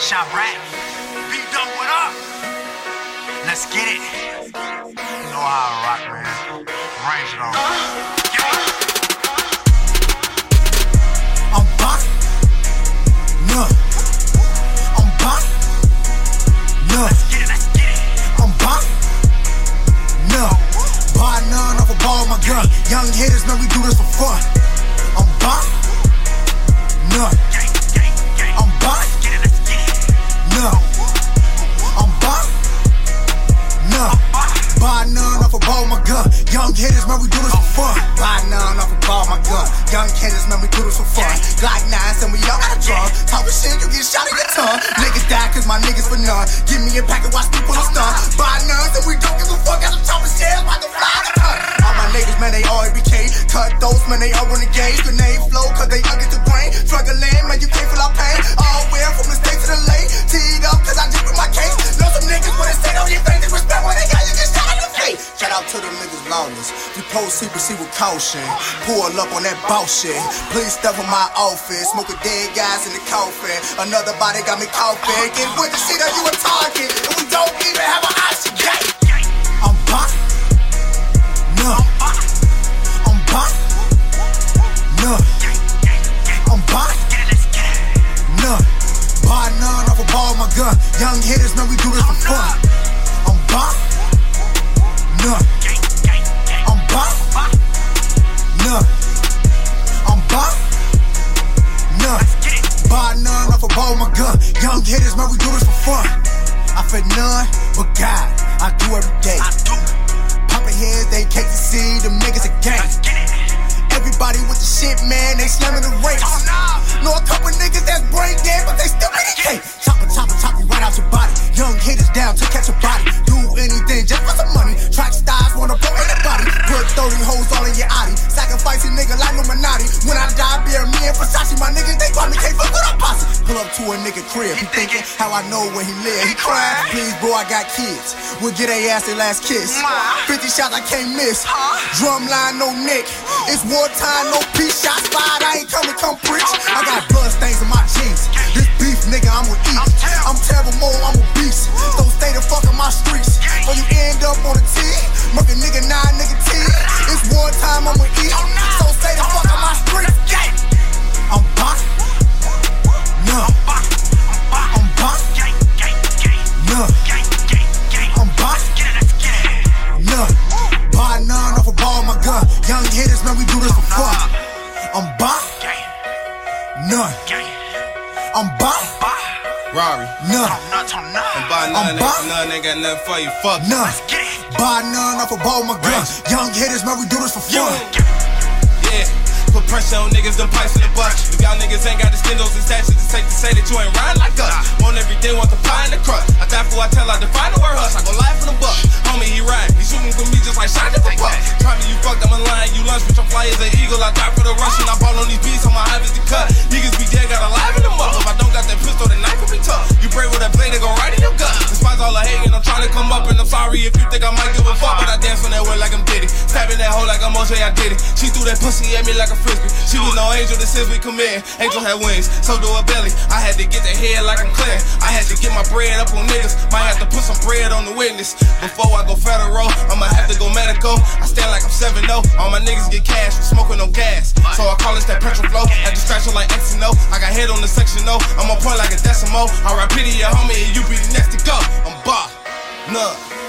Shop Rat. Beat Dog, what up? Let's get it. You know how I rock, man. Range it on. I'm back. No. I'm back. No. Let's get it, let's get it. I'm back. No. Bar none off a ball my gun. Young hitters, man, we do this for fun. I'm back. No. Man, we do this for fun. Bar none off a ball my gun. Young hitters, man, we do this for fun. Glock nines and we all got a drum. Talking shit, you get shot in your tongue. Niggas die cause my niggas for none. Give me a pack and watch people stun. Bar none and we don't give a fuck. We post secrecy with caution. Pull up on that boss shit. Please step in my office. Smoking dead guys in the coffin. Another body got me coughing. Get with the shit that you a target. And we don't even have an option. Gang, I'm back. No. I'm back. No. I'm back. No. Bar none off a ball my gun. Young hitters, man, we do this for fun. Ball my gun. Young hitters, man, we do this for fun. I fed none but God. I do every day. I do. Popping heads, they can't see them niggas a gang. It. Everybody with the shit, man, they slamming the race. Oh, no. Know a couple niggas that's brain dead, but they still make it cake. Chopper, chopper, chop you right out your body. Young hitters down to catch a body. Do anything just for some money. Track stars wanna blow anybody. Put 30 hoes all in your Audi. Sacrificing nigga like Illuminati. When I die, bear me and Versace. My niggas, they call me fuck to a nigga crib. He thinking how I know where he live. He crying, please, bro, I got kids. We'll get a ass their last kiss. 50 shots I can't miss. Drumline, no nick. It's wartime, no peace. Shots fired, I ain't coming, come preach. I got Young hitters, man, we do this for fun. I'm back. None. I'm back. Back. Rarri. None. Turn up, turn up. And by I'm none, back. none ain't got nothing for you. Fuck. None. Let's get it. Bar none off a ball my gun. Young hitters, man, we do this for fun. Yeah. Put pressure on niggas, them pipes in the butt. If y'all niggas ain't got the stindos and stashes, it's safe to say that you ain't riding like us. Want every day, want the pie in the crust. I die for I tell, I define the word hus. I go live for the buck. Homie, like I'm OJ, I did it. She threw that pussy at me like a frisbee. She was no angel that since we come in. Angel had wings, so do a belly. I had to get the head like I'm clear. I had to get my bread up on niggas. Might have to put some bread on the witness. Before I go federal, I'ma have to go medical. I stand like I'm 7 0. All my niggas get cash for smoking no gas. So I call this that petrol flow. At distraction like X and O. I got head on the section O. I'm on point like a decimal. I rap pity your homie and you be the next to go. I'm bar. Nuh.